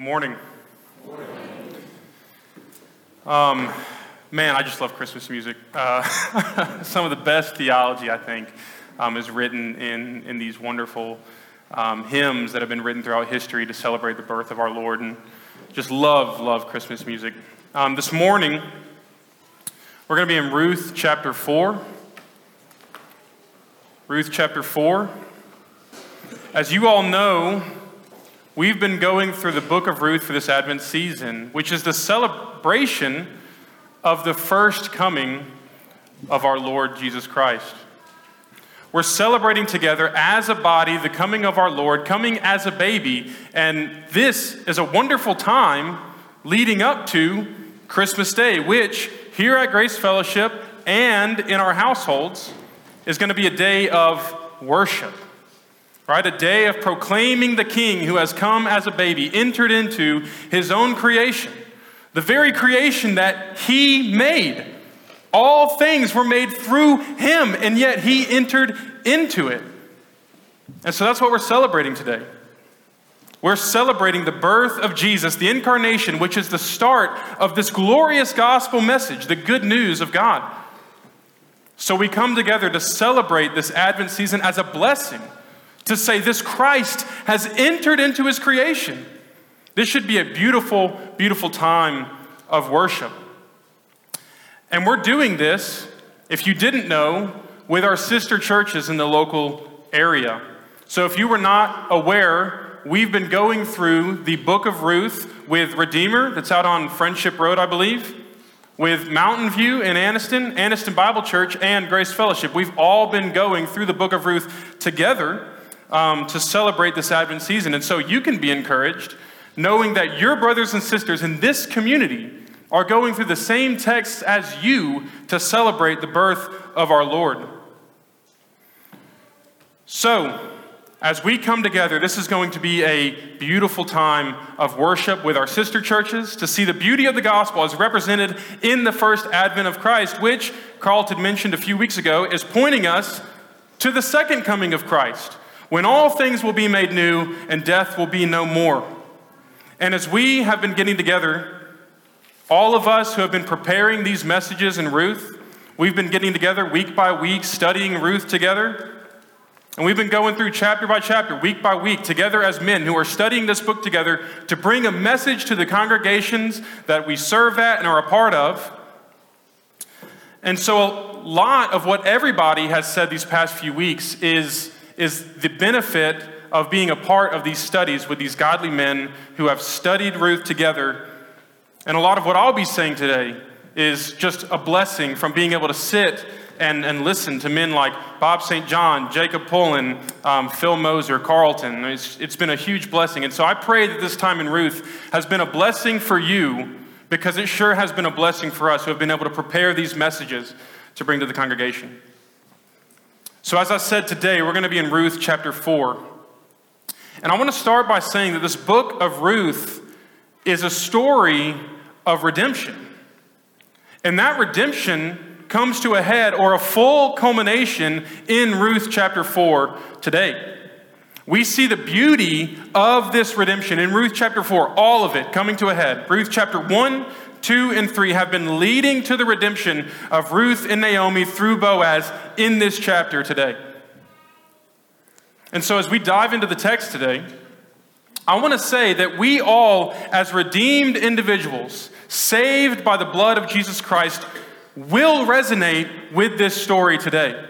Good morning. Um, man, I just love Christmas music. Uh, some of the best theology, I think, um, is written in, in these wonderful um, hymns that have been written throughout history to celebrate the birth of our Lord. And just love, love Christmas music. Um, this morning, we're going to be in Ruth chapter 4. Ruth chapter 4. As you all know, we've been going through the book of Ruth for this Advent season, which is the celebration of the first coming of our Lord Jesus Christ. We're celebrating together as a body the coming of our Lord, coming as a baby, and this is a wonderful time leading up to Christmas Day, which here at Grace Fellowship and in our households is going to be a day of worship right? A day of proclaiming the king who has come as a baby, entered into his own creation, the very creation that he made. All things were made through him, and yet he entered into it. And so that's what we're celebrating today. We're celebrating the birth of Jesus, the incarnation, which is the start of this glorious gospel message, the good news of God. So we come together to celebrate this Advent season as a blessing to say this Christ has entered into his creation. This should be a beautiful, beautiful time of worship. And we're doing this, if you didn't know, with our sister churches in the local area. So if you were not aware, we've been going through the book of Ruth with Redeemer, that's out on Friendship Road, I believe, with Mountain View in Anniston, Anniston Bible Church, and Grace Fellowship. We've all been going through the book of Ruth together um, to celebrate this Advent season. And so you can be encouraged knowing that your brothers and sisters in this community are going through the same texts as you to celebrate the birth of our Lord. So, as we come together, this is going to be a beautiful time of worship with our sister churches to see the beauty of the gospel as represented in the first advent of Christ, which Carlton mentioned a few weeks ago is pointing us to the second coming of Christ when all things will be made new and death will be no more. And as we have been getting together, all of us who have been preparing these messages in Ruth, we've been getting together week by week, studying Ruth together. And we've been going through chapter by chapter, week by week, together as men who are studying this book together to bring a message to the congregations that we serve at and are a part of. And so, a lot of what everybody has said these past few weeks is is the benefit of being a part of these studies with these godly men who have studied Ruth together. And a lot of what I'll be saying today is just a blessing from being able to sit and, and listen to men like Bob St. John, Jacob Pullen, um, Phil Moser, Carlton. It's, it's been a huge blessing. And so I pray that this time in Ruth has been a blessing for you because it sure has been a blessing for us who have been able to prepare these messages to bring to the congregation. So, as I said today, we're going to be in Ruth chapter 4. And I want to start by saying that this book of Ruth is a story of redemption. And that redemption comes to a head or a full culmination in Ruth chapter 4 today. We see the beauty of this redemption in Ruth chapter 4, all of it coming to a head. Ruth chapter 1 2 and 3 have been leading to the redemption of Ruth and Naomi through Boaz in this chapter today. And so, as we dive into the text today, I want to say that we all, as redeemed individuals, saved by the blood of Jesus Christ, will resonate with this story today.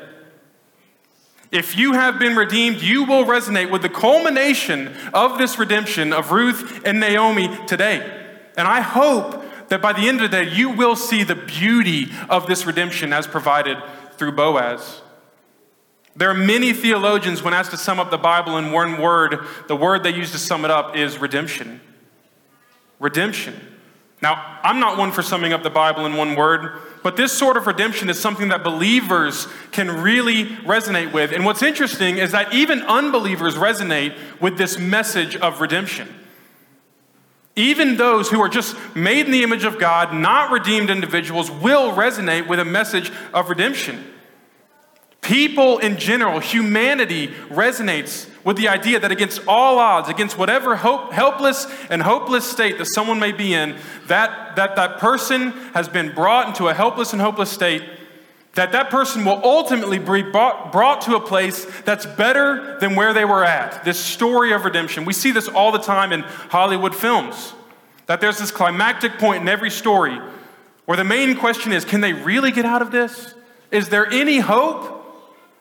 If you have been redeemed, you will resonate with the culmination of this redemption of Ruth and Naomi today. And I hope that by the end of the day, you will see the beauty of this redemption as provided through Boaz. There are many theologians, when asked to sum up the Bible in one word, the word they use to sum it up is redemption. Redemption. Now, I'm not one for summing up the Bible in one word, but this sort of redemption is something that believers can really resonate with. And what's interesting is that even unbelievers resonate with this message of redemption. Even those who are just made in the image of God, not redeemed individuals, will resonate with a message of redemption. People in general, humanity resonates with the idea that against all odds, against whatever hope, helpless and hopeless state that someone may be in, that, that that person has been brought into a helpless and hopeless state, that that person will ultimately be brought, brought to a place that's better than where they were at. This story of redemption. We see this all the time in Hollywood films, that there's this climactic point in every story where the main question is can they really get out of this? Is there any hope?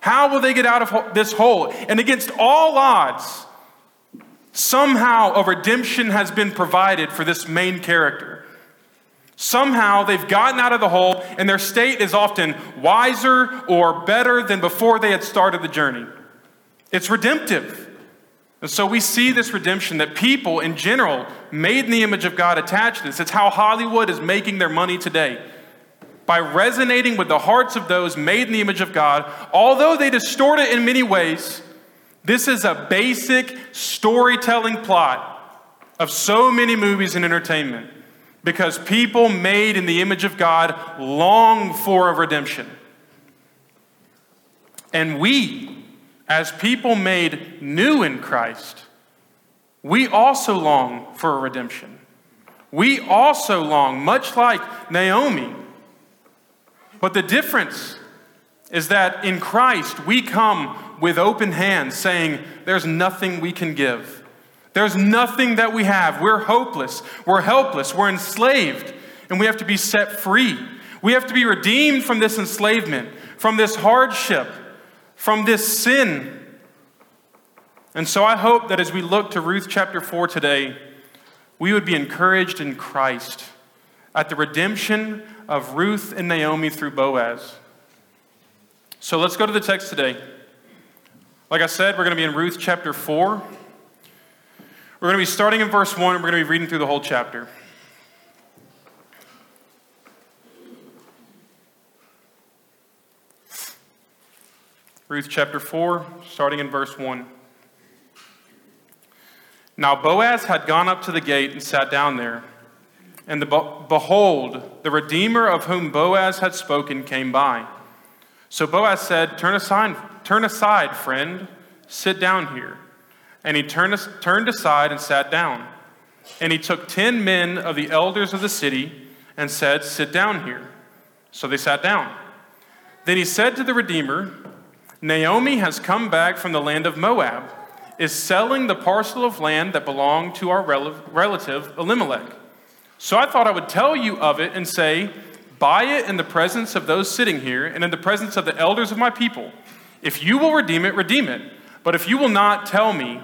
How will they get out of this hole? And against all odds, somehow a redemption has been provided for this main character. Somehow they've gotten out of the hole, and their state is often wiser or better than before they had started the journey. It's redemptive. And so we see this redemption that people in general, made in the image of God, attach this. It's how Hollywood is making their money today by resonating with the hearts of those made in the image of God, although they distort it in many ways, this is a basic storytelling plot of so many movies and entertainment because people made in the image of God long for a redemption. And we, as people made new in Christ, we also long for a redemption. We also long, much like Naomi, but the difference is that in Christ, we come with open hands saying, There's nothing we can give. There's nothing that we have. We're hopeless. We're helpless. We're enslaved. And we have to be set free. We have to be redeemed from this enslavement, from this hardship, from this sin. And so I hope that as we look to Ruth chapter 4 today, we would be encouraged in Christ at the redemption of Ruth and Naomi through Boaz. So let's go to the text today. Like I said, we're going to be in Ruth chapter 4. We're going to be starting in verse 1 and we're going to be reading through the whole chapter. Ruth chapter 4, starting in verse 1. Now Boaz had gone up to the gate and sat down there. And the, behold, the Redeemer of whom Boaz had spoken came by. So Boaz said, Turn aside, turn aside, friend, sit down here. And he turned, turned aside and sat down. And he took ten men of the elders of the city and said, Sit down here. So they sat down. Then he said to the Redeemer, Naomi has come back from the land of Moab, is selling the parcel of land that belonged to our relative Elimelech. So I thought I would tell you of it and say, Buy it in the presence of those sitting here and in the presence of the elders of my people. If you will redeem it, redeem it. But if you will not, tell me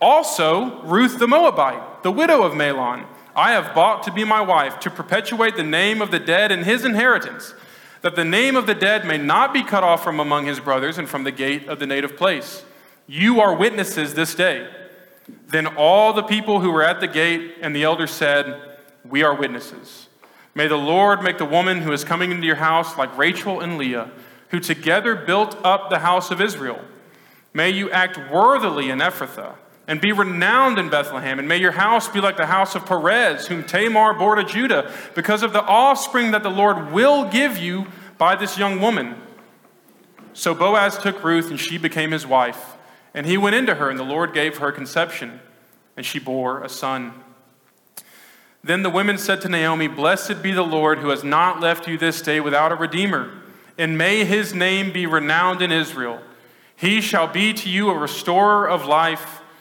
Also, Ruth the Moabite, the widow of Mahlon, I have bought to be my wife, to perpetuate the name of the dead in his inheritance, that the name of the dead may not be cut off from among his brothers and from the gate of the native place. You are witnesses this day. Then all the people who were at the gate and the elders said, we are witnesses. May the Lord make the woman who is coming into your house like Rachel and Leah, who together built up the house of Israel. May you act worthily in Ephrathah and be renowned in Bethlehem. And may your house be like the house of Perez, whom Tamar bore to Judah, because of the offspring that the Lord will give you by this young woman. So Boaz took Ruth, and she became his wife. And he went into her, and the Lord gave her conception, and she bore a son. Then the women said to Naomi, Blessed be the Lord who has not left you this day without a redeemer, and may his name be renowned in Israel. He shall be to you a restorer of life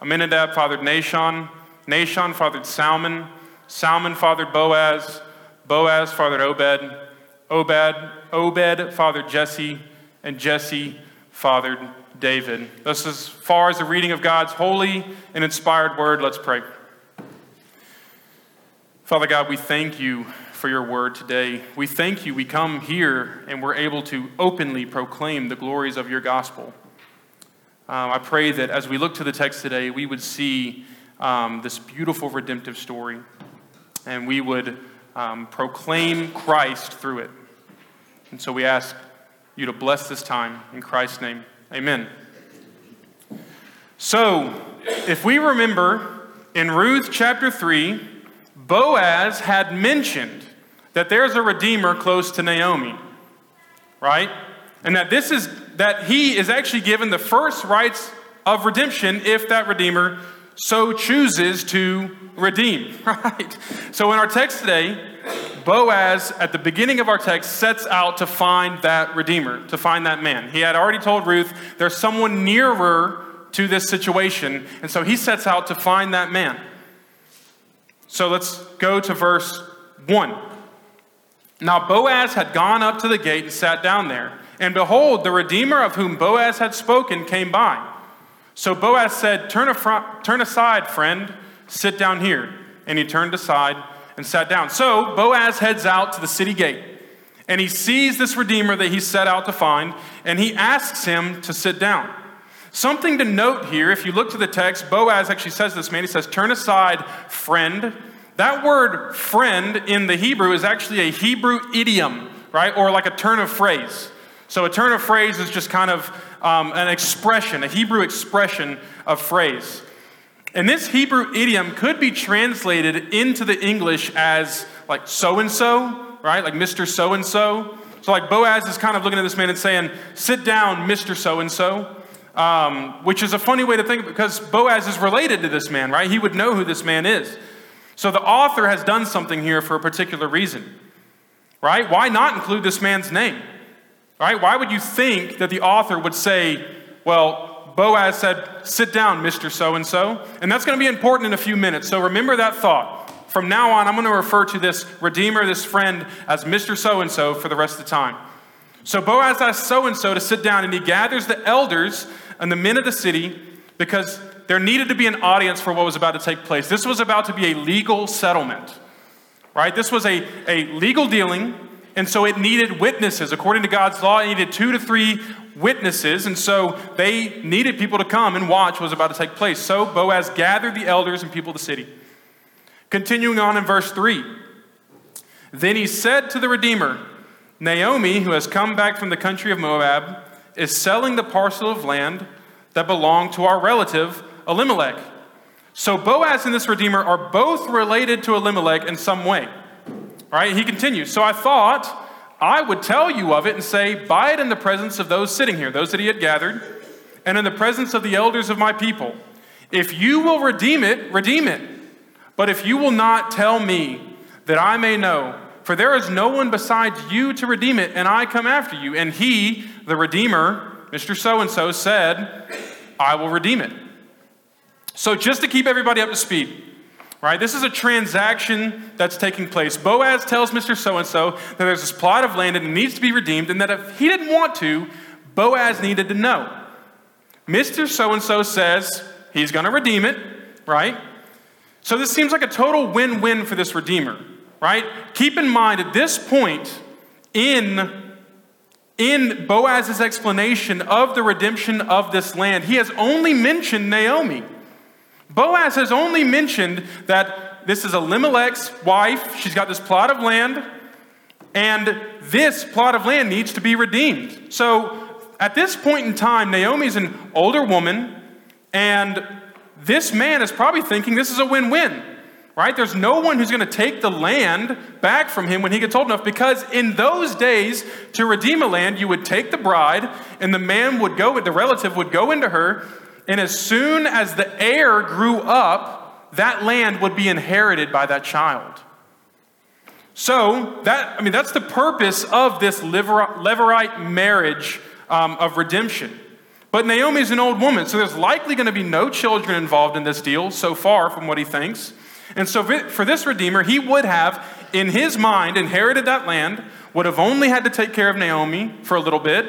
Amminadab fathered Nahshon. Nahshon fathered Salmon. Salmon fathered Boaz. Boaz fathered Obed. Obed, Obed fathered Jesse. And Jesse fathered David. Thus, as far as the reading of God's holy and inspired word, let's pray. Father God, we thank you for your word today. We thank you. We come here and we're able to openly proclaim the glories of your gospel. Um, I pray that as we look to the text today, we would see um, this beautiful redemptive story and we would um, proclaim Christ through it. And so we ask you to bless this time in Christ's name. Amen. So, if we remember in Ruth chapter 3, Boaz had mentioned that there's a redeemer close to Naomi, right? And that this is that he is actually given the first rights of redemption if that redeemer so chooses to redeem, right? So in our text today, Boaz, at the beginning of our text, sets out to find that redeemer, to find that man. He had already told Ruth there's someone nearer to this situation, and so he sets out to find that man. So let's go to verse 1. Now Boaz had gone up to the gate and sat down there. And behold, the Redeemer of whom Boaz had spoken came by. So Boaz said, turn, turn aside, friend, sit down here. And he turned aside and sat down. So Boaz heads out to the city gate. And he sees this Redeemer that he set out to find, and he asks him to sit down. Something to note here, if you look to the text, Boaz actually says this, man. He says, Turn aside, friend. That word friend in the Hebrew is actually a Hebrew idiom, right? Or like a turn of phrase. So a turn of phrase is just kind of um, an expression, a Hebrew expression of phrase. And this Hebrew idiom could be translated into the English as like so and so, right? Like Mr. So and so. So, like Boaz is kind of looking at this man and saying, Sit down, Mr. So and so. Which is a funny way to think because Boaz is related to this man, right? He would know who this man is. So the author has done something here for a particular reason, right? Why not include this man's name, right? Why would you think that the author would say, well, Boaz said, sit down, Mr. So and so? And that's going to be important in a few minutes. So remember that thought. From now on, I'm going to refer to this Redeemer, this friend, as Mr. So and so for the rest of the time. So Boaz asks so and so to sit down, and he gathers the elders and the men of the city because there needed to be an audience for what was about to take place. This was about to be a legal settlement, right? This was a, a legal dealing, and so it needed witnesses. According to God's law, it needed two to three witnesses, and so they needed people to come and watch what was about to take place. So Boaz gathered the elders and people of the city. Continuing on in verse 3 Then he said to the Redeemer, Naomi, who has come back from the country of Moab, is selling the parcel of land that belonged to our relative Elimelech. So Boaz and this redeemer are both related to Elimelech in some way. Right? He continues. So I thought I would tell you of it and say, Buy it in the presence of those sitting here, those that he had gathered, and in the presence of the elders of my people. If you will redeem it, redeem it. But if you will not tell me that I may know, for there is no one besides you to redeem it, and I come after you. And he, the Redeemer, Mr. So and so, said, I will redeem it. So, just to keep everybody up to speed, right, this is a transaction that's taking place. Boaz tells Mr. So and so that there's this plot of land and it needs to be redeemed, and that if he didn't want to, Boaz needed to know. Mr. So and so says he's going to redeem it, right? So, this seems like a total win win for this redeemer, right? Keep in mind at this point in in Boaz's explanation of the redemption of this land, he has only mentioned Naomi. Boaz has only mentioned that this is Elimelech's wife. She's got this plot of land, and this plot of land needs to be redeemed. So At this point in time, Naomi's an older woman, and this man is probably thinking this is a win win, right? There's no one who's going to take the land back from him when he gets old enough, because in those days, to redeem a land, you would take the bride, and the man would go, the relative would go into her, and as soon as the heir grew up, that land would be inherited by that child. So that I mean that's the purpose of this Levirate marriage um, of redemption. But Naomi is an old woman, so there's likely going to be no children involved in this deal so far from what he thinks. And so for this redeemer, he would have, in his mind, inherited that land, would have only had to take care of Naomi for a little bit,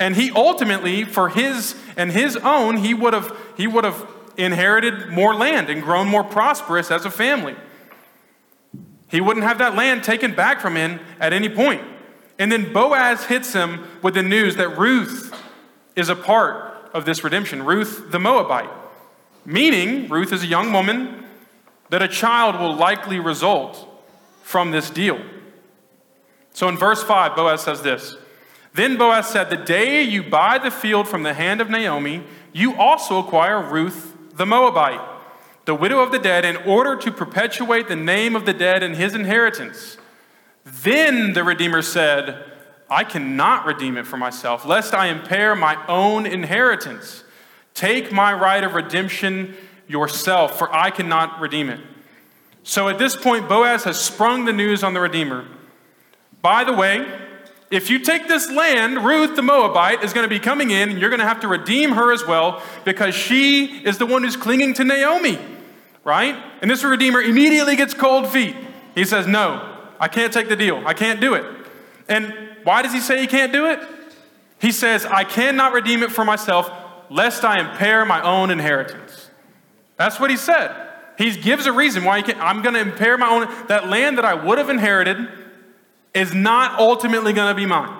and he ultimately, for his and his own, he would have he would have inherited more land and grown more prosperous as a family. He wouldn't have that land taken back from him at any point. And then Boaz hits him with the news that Ruth is a part of this redemption. Ruth the Moabite. Meaning, Ruth is a young woman, that a child will likely result from this deal. So in verse 5, Boaz says this Then Boaz said, The day you buy the field from the hand of Naomi, you also acquire Ruth the Moabite, the widow of the dead, in order to perpetuate the name of the dead in his inheritance. Then the Redeemer said, I cannot redeem it for myself, lest I impair my own inheritance. Take my right of redemption yourself, for I cannot redeem it. So at this point, Boaz has sprung the news on the Redeemer. By the way, if you take this land, Ruth the Moabite is going to be coming in, and you're going to have to redeem her as well because she is the one who's clinging to Naomi, right? And this Redeemer immediately gets cold feet. He says, No, I can't take the deal. I can't do it. And why does he say he can't do it? He says, I cannot redeem it for myself, lest I impair my own inheritance. That's what he said. He gives a reason why he can't. I'm going to impair my own. That land that I would have inherited is not ultimately going to be mine.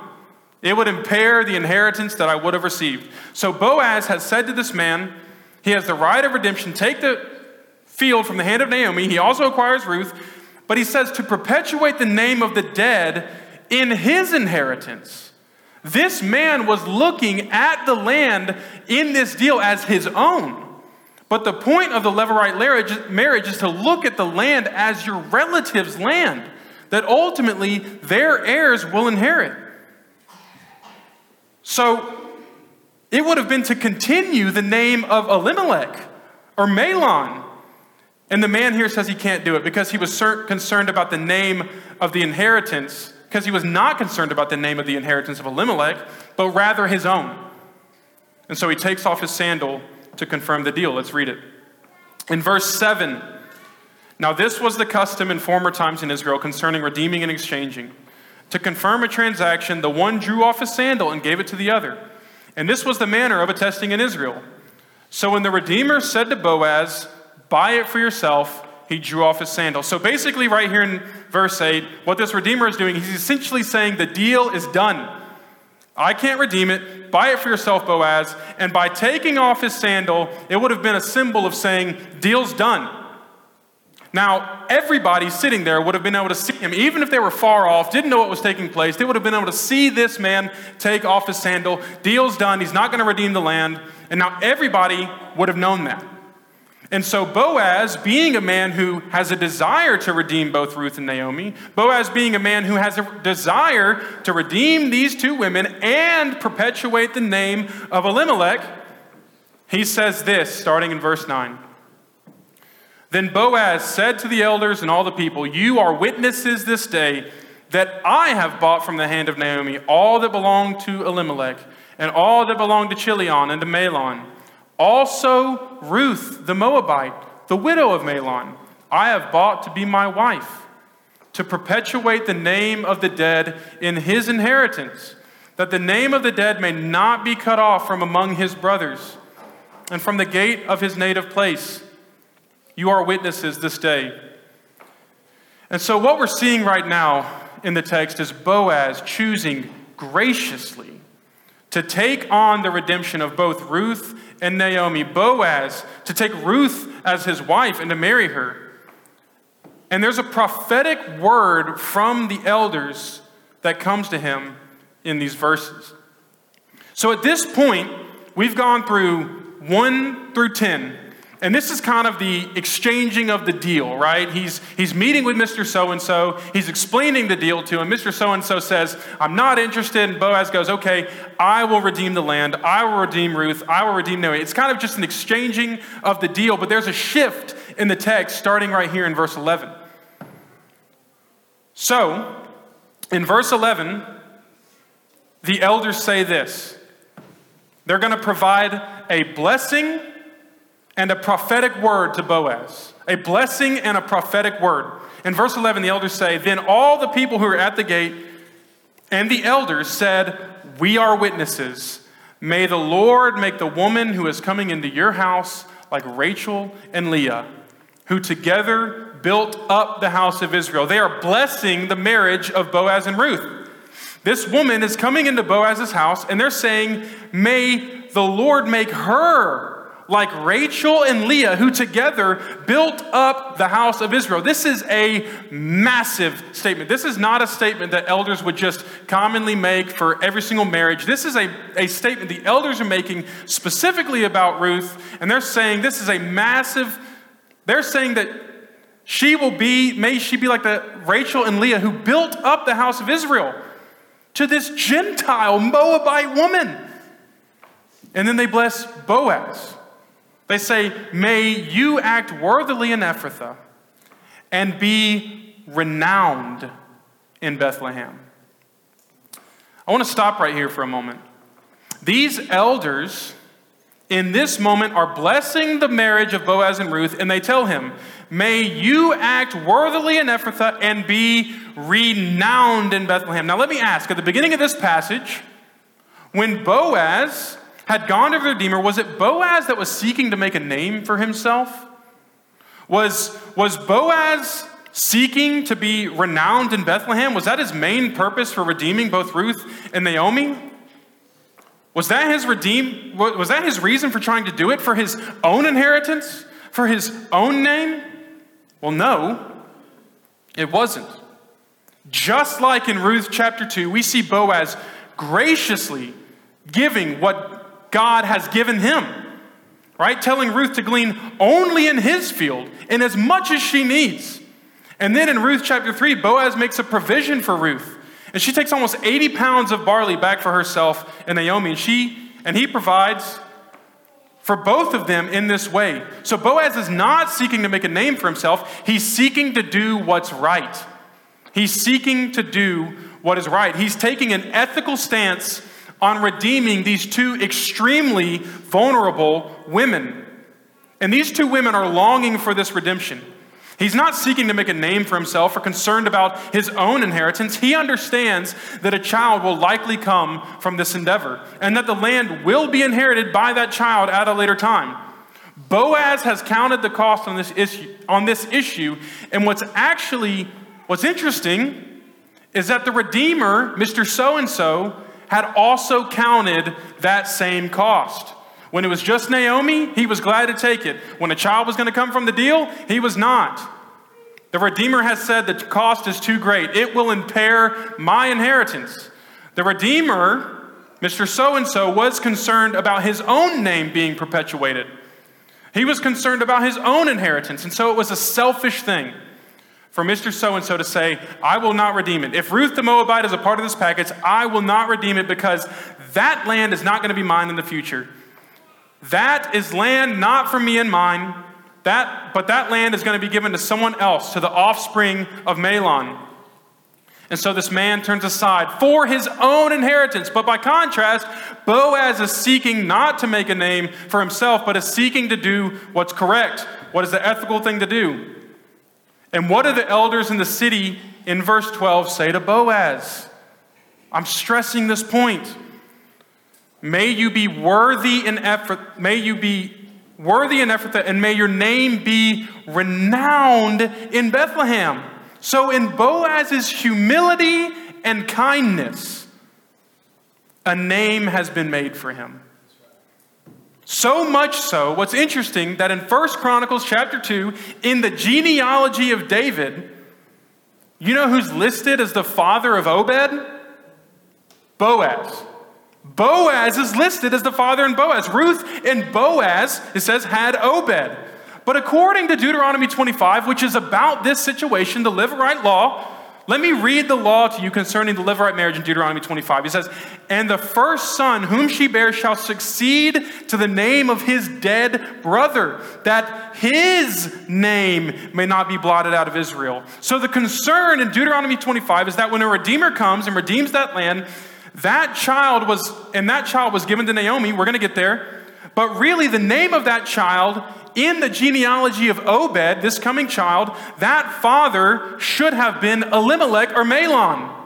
It would impair the inheritance that I would have received. So Boaz has said to this man, he has the right of redemption. Take the field from the hand of Naomi. He also acquires Ruth. But he says to perpetuate the name of the dead in his inheritance. This man was looking at the land in this deal as his own. But the point of the Levirate marriage is to look at the land as your relative's land, that ultimately their heirs will inherit. So it would have been to continue the name of Elimelech or Mahlon. and the man here says he can't do it because he was concerned about the name of the inheritance, because he was not concerned about the name of the inheritance of Elimelech, but rather his own. And so he takes off his sandal to confirm the deal. Let's read it. In verse 7, now this was the custom in former times in Israel concerning redeeming and exchanging. To confirm a transaction, the one drew off his sandal and gave it to the other. And this was the manner of attesting in Israel. So when the Redeemer said to Boaz, Buy it for yourself. He drew off his sandal. So basically, right here in verse 8, what this Redeemer is doing, he's essentially saying the deal is done. I can't redeem it. Buy it for yourself, Boaz. And by taking off his sandal, it would have been a symbol of saying, deal's done. Now, everybody sitting there would have been able to see him, even if they were far off, didn't know what was taking place. They would have been able to see this man take off his sandal. Deal's done. He's not going to redeem the land. And now everybody would have known that. And so, Boaz, being a man who has a desire to redeem both Ruth and Naomi, Boaz being a man who has a desire to redeem these two women and perpetuate the name of Elimelech, he says this, starting in verse 9. Then Boaz said to the elders and all the people, You are witnesses this day that I have bought from the hand of Naomi all that belonged to Elimelech, and all that belonged to Chilion and to Mahlon also, Ruth the Moabite, the widow of Mahlon, I have bought to be my wife, to perpetuate the name of the dead in his inheritance, that the name of the dead may not be cut off from among his brothers and from the gate of his native place. You are witnesses this day. And so, what we're seeing right now in the text is Boaz choosing graciously to take on the redemption of both Ruth and Naomi, Boaz, to take Ruth as his wife and to marry her. And there's a prophetic word from the elders that comes to him in these verses. So at this point, we've gone through 1 through 10. And this is kind of the exchanging of the deal, right? He's, he's meeting with Mr. So and so. He's explaining the deal to him. Mr. So and so says, I'm not interested. And Boaz goes, Okay, I will redeem the land. I will redeem Ruth. I will redeem Naomi. It's kind of just an exchanging of the deal, but there's a shift in the text starting right here in verse 11. So, in verse 11, the elders say this they're going to provide a blessing and a prophetic word to Boaz. A blessing and a prophetic word. In verse 11, the elders say, Then all the people who were at the gate and the elders said, We are witnesses. May the Lord make the woman who is coming into your house like Rachel and Leah, who together built up the house of Israel. They are blessing the marriage of Boaz and Ruth. This woman is coming into Boaz's house, and they're saying, May the Lord make her like Rachel and Leah, who together built up the house of Israel. This is a massive statement. This is not a statement that elders would just commonly make for every single marriage. This is a, a statement the elders are making specifically about Ruth, and they're saying this is a massive, they're saying that she will be, may she be like the Rachel and Leah who built up the house of Israel to this Gentile Moabite woman. And then they bless Boaz. They say, May you act worthily in Ephrathah and be renowned in Bethlehem. I want to stop right here for a moment. These elders in this moment are blessing the marriage of Boaz and Ruth, and they tell him, May you act worthily in Ephrathah and be renowned in Bethlehem. Now, let me ask at the beginning of this passage, when Boaz had gone to the Redeemer, was it Boaz that was seeking to make a name for himself? Was, was Boaz seeking to be renowned in Bethlehem? Was that his main purpose for redeeming both Ruth and Naomi? Was that his redeem was that his reason for trying to do it for his own inheritance? For his own name? Well, no. It wasn't. Just like in Ruth chapter 2, we see Boaz graciously giving what God has given him, right? Telling Ruth to glean only in his field and as much as she needs. And then in Ruth chapter 3, Boaz makes a provision for Ruth. And she takes almost 80 pounds of barley back for herself and Naomi. And she and he provides for both of them in this way. So Boaz is not seeking to make a name for himself, he's seeking to do what's right. He's seeking to do what is right. He's taking an ethical stance on redeeming these two extremely vulnerable women. And these two women are longing for this redemption. He's not seeking to make a name for himself or concerned about his own inheritance. He understands that a child will likely come from this endeavor and that the land will be inherited by that child at a later time. Boaz has counted the cost on this issue, on this issue and what's actually what's interesting is that the redeemer, Mr. So and so, had also counted that same cost. When it was just Naomi, he was glad to take it. When a child was going to come from the deal, he was not. The Redeemer has said the cost is too great. It will impair my inheritance. The Redeemer, Mr. So and so, was concerned about his own name being perpetuated. He was concerned about his own inheritance, and so it was a selfish thing for Mr. So and so to say, I will not redeem it. If Ruth the Moabite is a part of this package, I will not redeem it because that land is not going to be mine in the future. That is land not for me and mine, that, but that land is going to be given to someone else, to the offspring of Mahlon. And so this man turns aside for his own inheritance. But by contrast, Boaz is seeking not to make a name for himself, but is seeking to do what's correct. What is the ethical thing to do? And what do the elders in the city in verse 12 say to Boaz? I'm stressing this point. May you be worthy in Ephrathah, may you be worthy in Ephrathah, and may your name be renowned in Bethlehem. So, in Boaz's humility and kindness, a name has been made for him. So much so, what's interesting that in 1 Chronicles chapter 2, in the genealogy of David, you know who's listed as the father of Obed? Boaz. Boaz is listed as the father in Boaz. Ruth and Boaz, it says, had Obed. But according to Deuteronomy 25, which is about this situation, the Levirate law, let me read the law to you concerning the Levirate marriage in Deuteronomy 25. He says, And the first son whom she bears shall succeed to the name of his dead brother, that his name may not be blotted out of Israel. So the concern in Deuteronomy 25 is that when a redeemer comes and redeems that land, that child was, and that child was given to Naomi. We're going to get there. But really, the name of that child in the genealogy of Obed, this coming child, that father should have been Elimelech or Mahlon.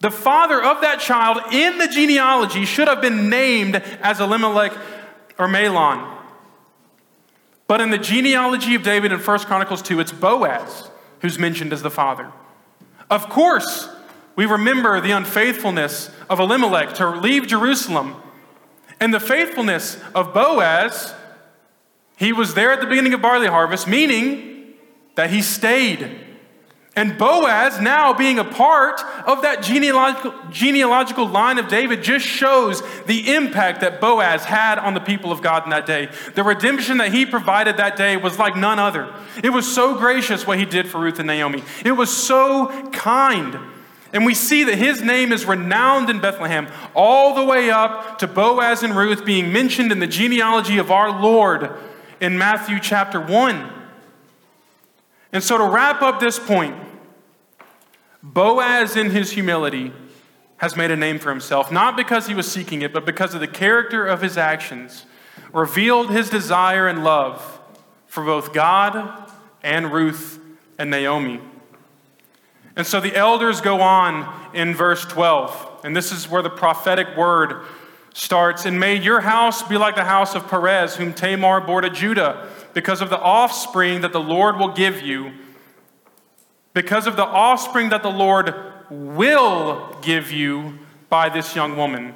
The father of that child in the genealogy should have been named as Elimelech or Mahlon. But in the genealogy of David in 1 Chronicles 2, it's Boaz who's mentioned as the father. Of course, we remember the unfaithfulness of Elimelech to leave Jerusalem and the faithfulness of Boaz he was there at the beginning of barley harvest, meaning that he stayed. And Boaz, now being a part of that genealogical, genealogical line of David, just shows the impact that Boaz had on the people of God in that day. The redemption that he provided that day was like none other. It was so gracious what he did for Ruth and Naomi, it was so kind. And we see that his name is renowned in Bethlehem, all the way up to Boaz and Ruth being mentioned in the genealogy of our Lord in Matthew chapter 1. And so, to wrap up this point, Boaz, in his humility, has made a name for himself, not because he was seeking it, but because of the character of his actions, revealed his desire and love for both God and Ruth and Naomi. And so the elders go on in verse 12, and this is where the prophetic word starts, and may your house be like the house of Perez, whom Tamar bore to Judah, because of the offspring that the Lord will give you, because of the offspring that the Lord will give you by this young woman.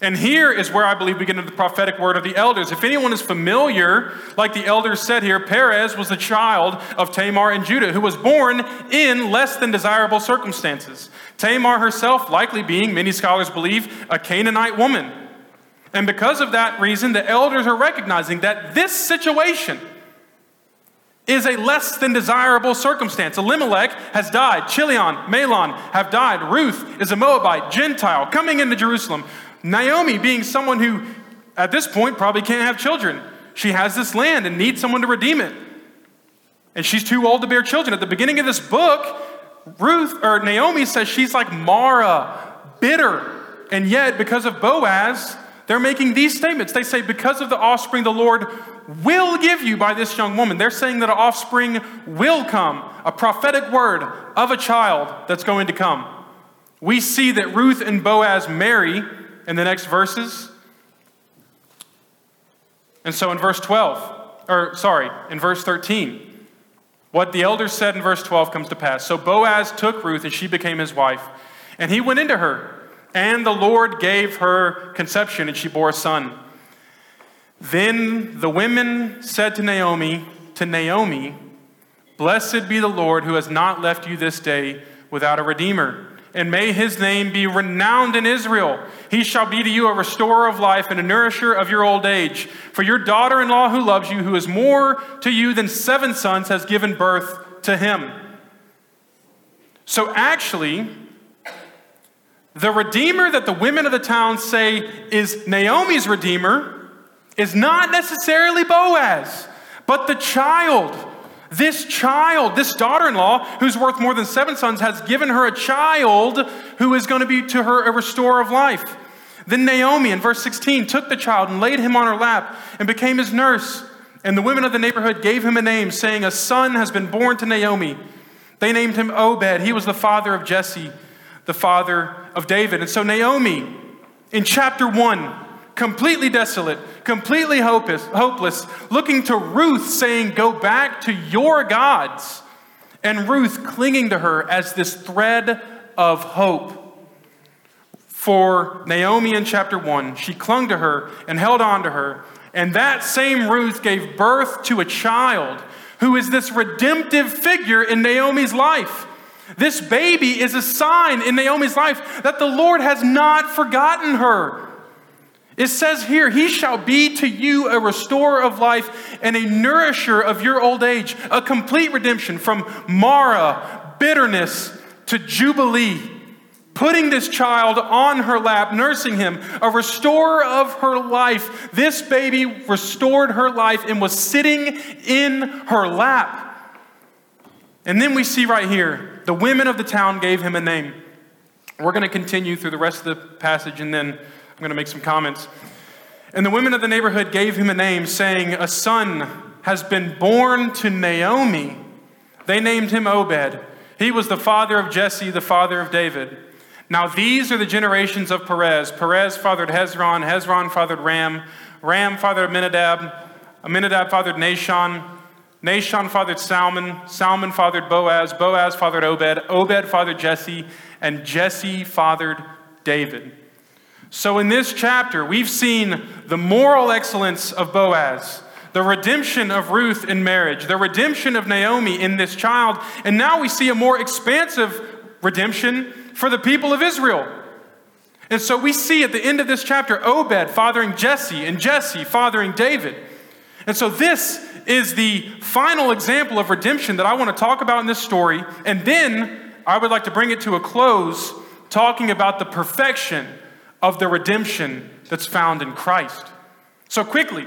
And here is where I believe we get into the prophetic word of the elders. If anyone is familiar, like the elders said here, Perez was the child of Tamar and Judah, who was born in less than desirable circumstances. Tamar herself, likely being, many scholars believe, a Canaanite woman. And because of that reason, the elders are recognizing that this situation is a less than desirable circumstance. Elimelech has died. Chilion, Mahlon have died. Ruth is a Moabite, Gentile, coming into Jerusalem. Naomi, being someone who, at this point, probably can't have children. She has this land and needs someone to redeem it. And she's too old to bear children. At the beginning of this book, Ruth or Naomi says she's like Mara, bitter. And yet, because of Boaz, they're making these statements. They say, Because of the offspring the Lord will give you by this young woman. They're saying that an offspring will come, a prophetic word of a child that's going to come. We see that Ruth and Boaz marry in the next verses. And so in verse 12, or sorry, in verse 13, what the elders said in verse 12 comes to pass. So Boaz took Ruth and she became his wife. And he went into her, and the Lord gave her conception, and she bore a son. Then the women said to Naomi, to Naomi, Blessed be the Lord who has not left you this day without a redeemer and may his name be renowned in Israel. He shall be to you a restorer of life and a nourisher of your old age. For your daughter in law who loves you, who is more to you than seven sons, has given birth to him. So actually, the redeemer that the women of the town say is Naomi's redeemer is not necessarily Boaz, but the child this child, this daughter in law, who's worth more than seven sons, has given her a child who is going to be to her a restorer of life. Then Naomi, in verse 16, took the child and laid him on her lap and became his nurse. And the women of the neighborhood gave him a name, saying, A son has been born to Naomi. They named him Obed. He was the father of Jesse, the father of David. And so Naomi, in chapter 1, completely desolate, completely hopeless, hopeless, looking to Ruth saying, Go back to your gods. And Ruth clinging to her as this thread of hope. For Naomi in chapter 1, she clung to her and held on to her. And that same Ruth gave birth to a child who is this redemptive figure in Naomi's life. This baby is a sign in Naomi's life that the Lord has not forgotten her. It says here, He shall be to you a restorer of life and a nourisher of your old age, a complete redemption from Mara, bitterness, to Jubilee. Putting this child on her lap, nursing him, a restorer of her life. This baby restored her life and was sitting in her lap. And then we see right here, the women of the town gave him a name. We're going to continue through the rest of the passage and then I'm going to make some comments. And the women of the neighborhood gave him a name, saying, A son has been born to Naomi. They named him Obed. He was the father of Jesse, the father of David. Now, these are the generations of Perez. Perez fathered Hezron, Hezron fathered Ram, Ram fathered Amminadab, Amminadab fathered Nahshon, Nahshon fathered Salmon, Salmon fathered Boaz, Boaz fathered Obed, Obed fathered Jesse, and Jesse fathered David. So, in this chapter, we've seen the moral excellence of Boaz, the redemption of Ruth in marriage, the redemption of Naomi in this child, and now we see a more expansive redemption for the people of Israel. And so we see at the end of this chapter Obed fathering Jesse and Jesse fathering David. And so this is the final example of redemption that I want to talk about in this story. And then I would like to bring it to a close talking about the perfection of the redemption that's found in Christ. So, quickly,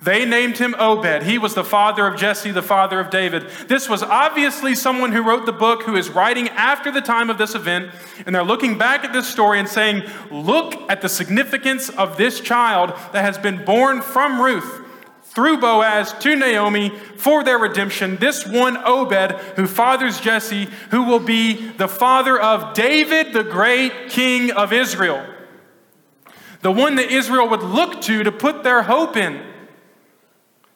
they named him Obed. He was the father of Jesse, the father of David. This was obviously someone who wrote the book who is writing after the time of this event, and they're looking back at this story and saying, Look at the significance of this child that has been born from Ruth through Boaz to Naomi for their redemption. This one, Obed, who fathers Jesse, who will be the father of David, the great king of Israel the one that Israel would look to to put their hope in.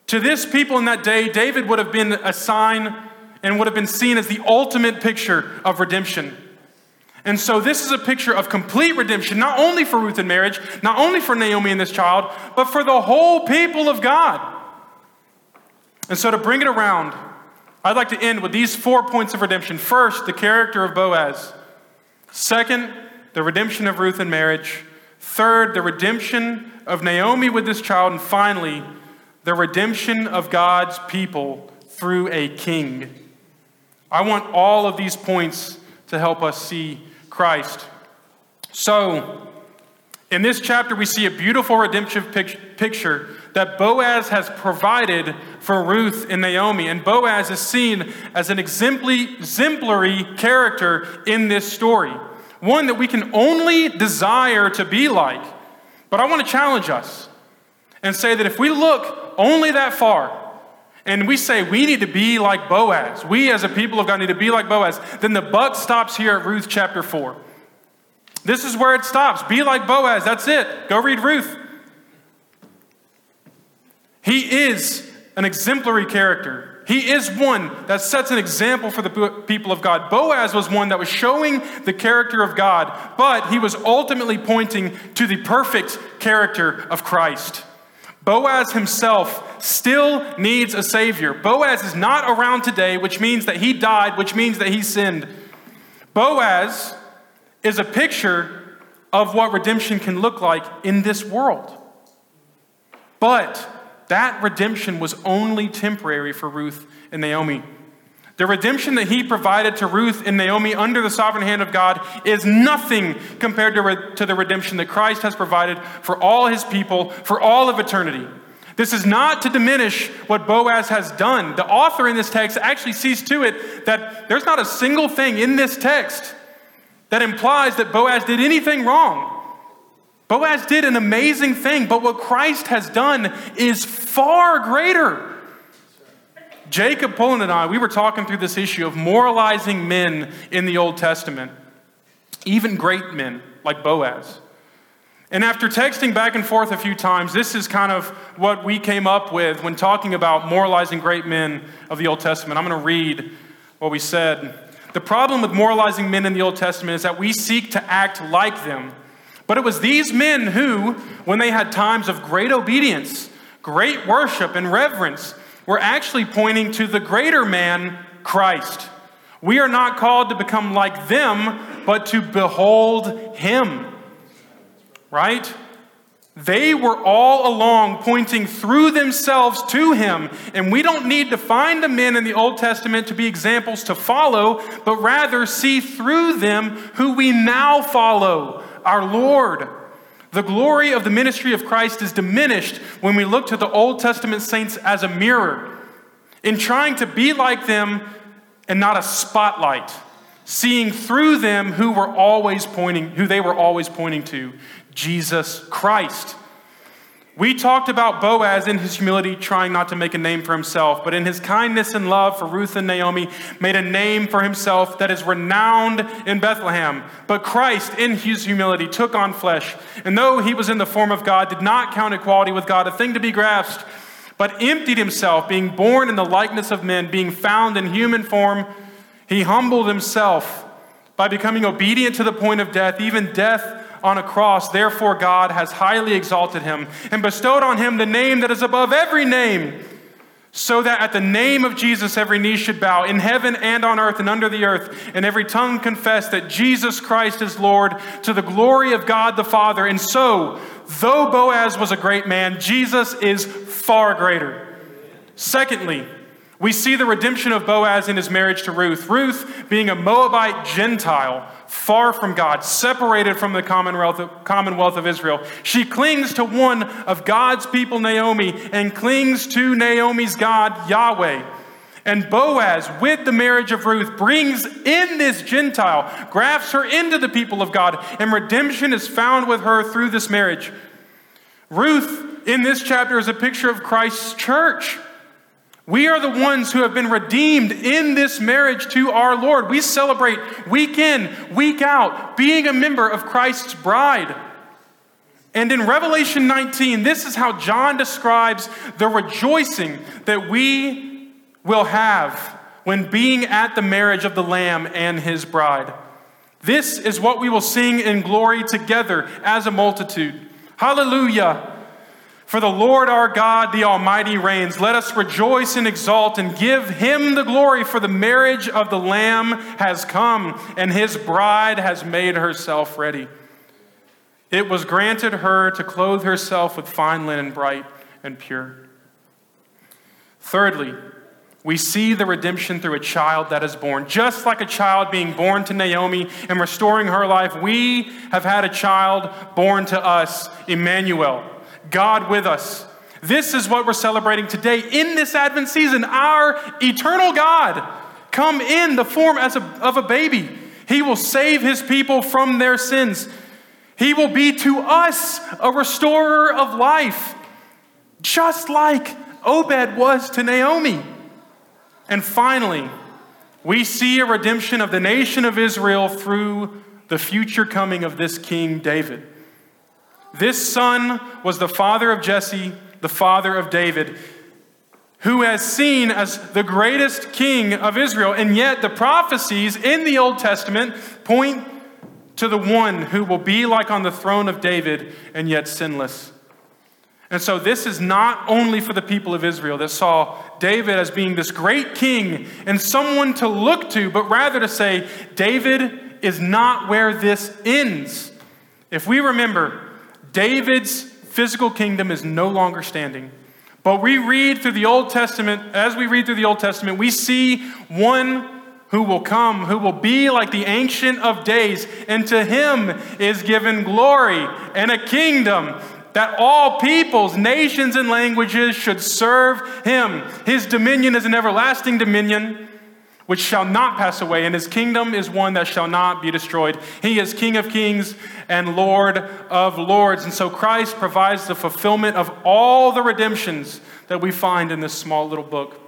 To this people in that day, David would have been a sign and would have been seen as the ultimate picture of redemption. And so, this is a picture of complete redemption, not only for Ruth in marriage, not only for Naomi and this child, but for the whole people of God. And so, to bring it around, I'd like to end with these four points of redemption. First, the character of Boaz. Second, the redemption of Ruth in marriage. Third, the redemption of Naomi with this child. And finally, the redemption of God's people through a king. I want all of these points to help us see Christ. So, in this chapter, we see a beautiful redemptive picture that Boaz has provided for Ruth and Naomi. And Boaz is seen as an exemplary character in this story one that we can only desire to be like. But I want to challenge us and say that if we look only that far, and we say we need to be like Boaz, we as a people of God need to be like Boaz, then the buck stops here at Ruth chapter 4. This is where it stops. Be like Boaz, that's it. Go read Ruth. He is an exemplary character. He is one that sets an example for the people of God. Boaz was one that was showing the character of God, but he was ultimately pointing to the perfect character of Christ. Boaz himself still needs a Savior. Boaz is not around today, which means that he died, which means that he sinned. Boaz is a picture of what redemption can look like in this world. But that redemption was only temporary for Ruth and Naomi. The redemption that he provided to Ruth and Naomi under the sovereign hand of God is nothing compared to, re- to the redemption that Christ has provided for all his people for all of eternity. This is not to diminish what Boaz has done. The author in this text actually sees to it that there's not a single thing in this text that implies that Boaz did anything wrong. Boaz did an amazing thing, but what Christ has done is far greater. Jacob Pullen and I, we were talking through this issue of moralizing men in the Old Testament, even great men like Boaz. And after texting back and forth a few times, this is kind of what we came up with when talking about moralizing great men of the Old Testament. I'm going to read what we said. The problem with moralizing men in the Old Testament is that we seek to act like them but it was these men who, when they had times of great obedience, great worship, and reverence, were actually pointing to the greater man, Christ. We are not called to become like them, but to behold Him. Right? They were all along pointing through themselves to him. And we don't need to find the men in the Old Testament to be examples to follow, but rather see through them who we now follow, our Lord. The glory of the ministry of Christ is diminished when we look to the Old Testament saints as a mirror. In trying to be like them and not a spotlight, seeing through them who were always pointing, who they were always pointing to. Jesus Christ. We talked about Boaz in his humility, trying not to make a name for himself, but in his kindness and love for Ruth and Naomi, made a name for himself that is renowned in Bethlehem. But Christ, in his humility, took on flesh, and though he was in the form of God, did not count equality with God a thing to be grasped, but emptied himself, being born in the likeness of men, being found in human form. He humbled himself by becoming obedient to the point of death, even death on a cross. Therefore, God has highly exalted him and bestowed on him the name that is above every name, so that at the name of Jesus every knee should bow in heaven and on earth and under the earth, and every tongue confess that Jesus Christ is Lord to the glory of God the Father. And so, though Boaz was a great man, Jesus is far greater. Secondly, we see the redemption of Boaz in his marriage to Ruth. Ruth, being a Moabite Gentile, far from God, separated from the commonwealth of, Israel, she clings to one of God's people, Naomi, and clings to Naomi's God, Yahweh. And Boaz, with the marriage of Ruth, brings in this Gentile, grafts her into the people of God, and redemption is found with her through this marriage. Ruth, in this chapter, is a picture of Christ's church. We are the ones who have been redeemed in this marriage to our Lord. We celebrate week in, week out, being a member of Christ's bride. And in Revelation 19, this is how John describes the rejoicing that we will have when being at the marriage of the Lamb and his bride. This is what we will sing in glory together as a multitude. Hallelujah. For the Lord our God, the Almighty, reigns. Let us rejoice and exult and give him the glory, for the marriage of the Lamb has come, and his bride has made herself ready. It was granted her to clothe herself with fine linen, bright and pure. Thirdly, we see the redemption through a child that is born. Just like a child being born to Naomi and restoring her life, we have had a child born to us, Emmanuel. God with us. This is what we're celebrating today in this Advent season. Our eternal God come in the form as a, of a baby. He will save his people from their sins. He will be to us a restorer of life, just like Obed was to Naomi. And finally, we see a redemption of the nation of Israel through the future coming of this King David. This son was the father of Jesse, the father of David, who has seen as the greatest king of Israel. And yet, the prophecies in the Old Testament point to the one who will be like on the throne of David and yet sinless. And so, this is not only for the people of Israel that saw David as being this great king and someone to look to, but rather to say, David is not where this ends. If we remember, David's physical kingdom is no longer standing. But we read through the Old Testament, as we read through the Old Testament, we see one who will come, who will be like the Ancient of Days, and to him is given glory and a kingdom that all peoples, nations, and languages should serve him. His dominion is an everlasting dominion which shall not pass away, and his kingdom is one that shall not be destroyed. He is King of kings and Lord of lords. And so Christ provides the fulfillment of all the redemptions that we find in this small little book.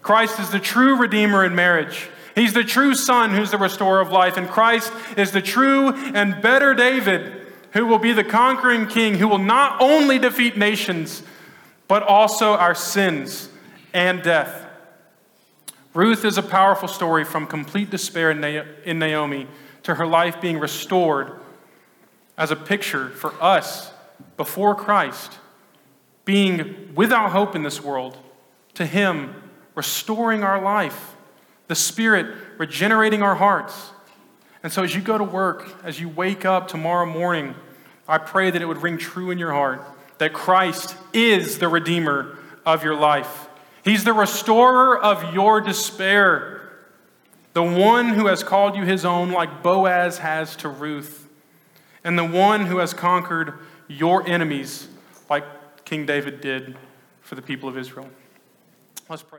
Christ is the true Redeemer in marriage. He's the true Son who's the restorer of life. And Christ is the true and better David who will be the conquering king who will not only defeat nations, but also our sins and death. Ruth is a powerful story from complete despair in Naomi to her life being restored as a picture for us before Christ, being without hope in this world, to Him restoring our life the Spirit regenerating our hearts. And so, as you go to work, as you wake up tomorrow morning, I pray that it would ring true in your heart that Christ is the Redeemer of your life. He's the restorer of your despair, the one who has called you his own, like Boaz has to Ruth, and the one who has conquered your enemies, like King David did for the people of Israel. Let's pray.